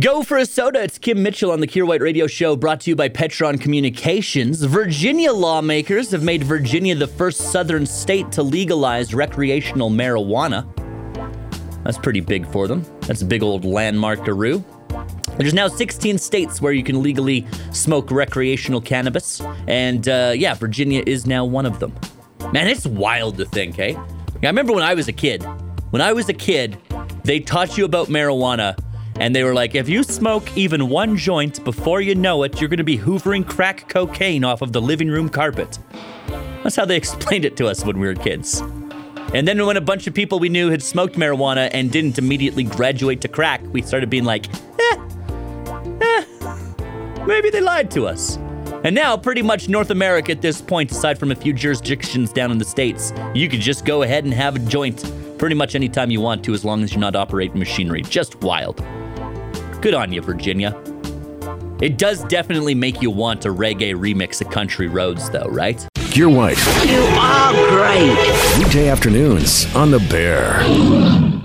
Go for a soda. It's Kim Mitchell on the Kier White Radio Show, brought to you by Petron Communications. Virginia lawmakers have made Virginia the first southern state to legalize recreational marijuana. That's pretty big for them. That's a big old landmark Roo. There's now 16 states where you can legally smoke recreational cannabis, and uh, yeah, Virginia is now one of them. Man, it's wild to think, hey? I remember when I was a kid. When I was a kid, they taught you about marijuana and they were like, if you smoke even one joint before you know it, you're going to be hoovering crack cocaine off of the living room carpet. That's how they explained it to us when we were kids. And then when a bunch of people we knew had smoked marijuana and didn't immediately graduate to crack, we started being like, eh, eh, maybe they lied to us. And now, pretty much North America at this point, aside from a few jurisdictions down in the States, you could just go ahead and have a joint pretty much anytime you want to as long as you're not operating machinery. Just wild. Good on you, Virginia. It does definitely make you want to reggae remix of Country Roads, though, right? Kier White. You are great. Weekday afternoons on The Bear.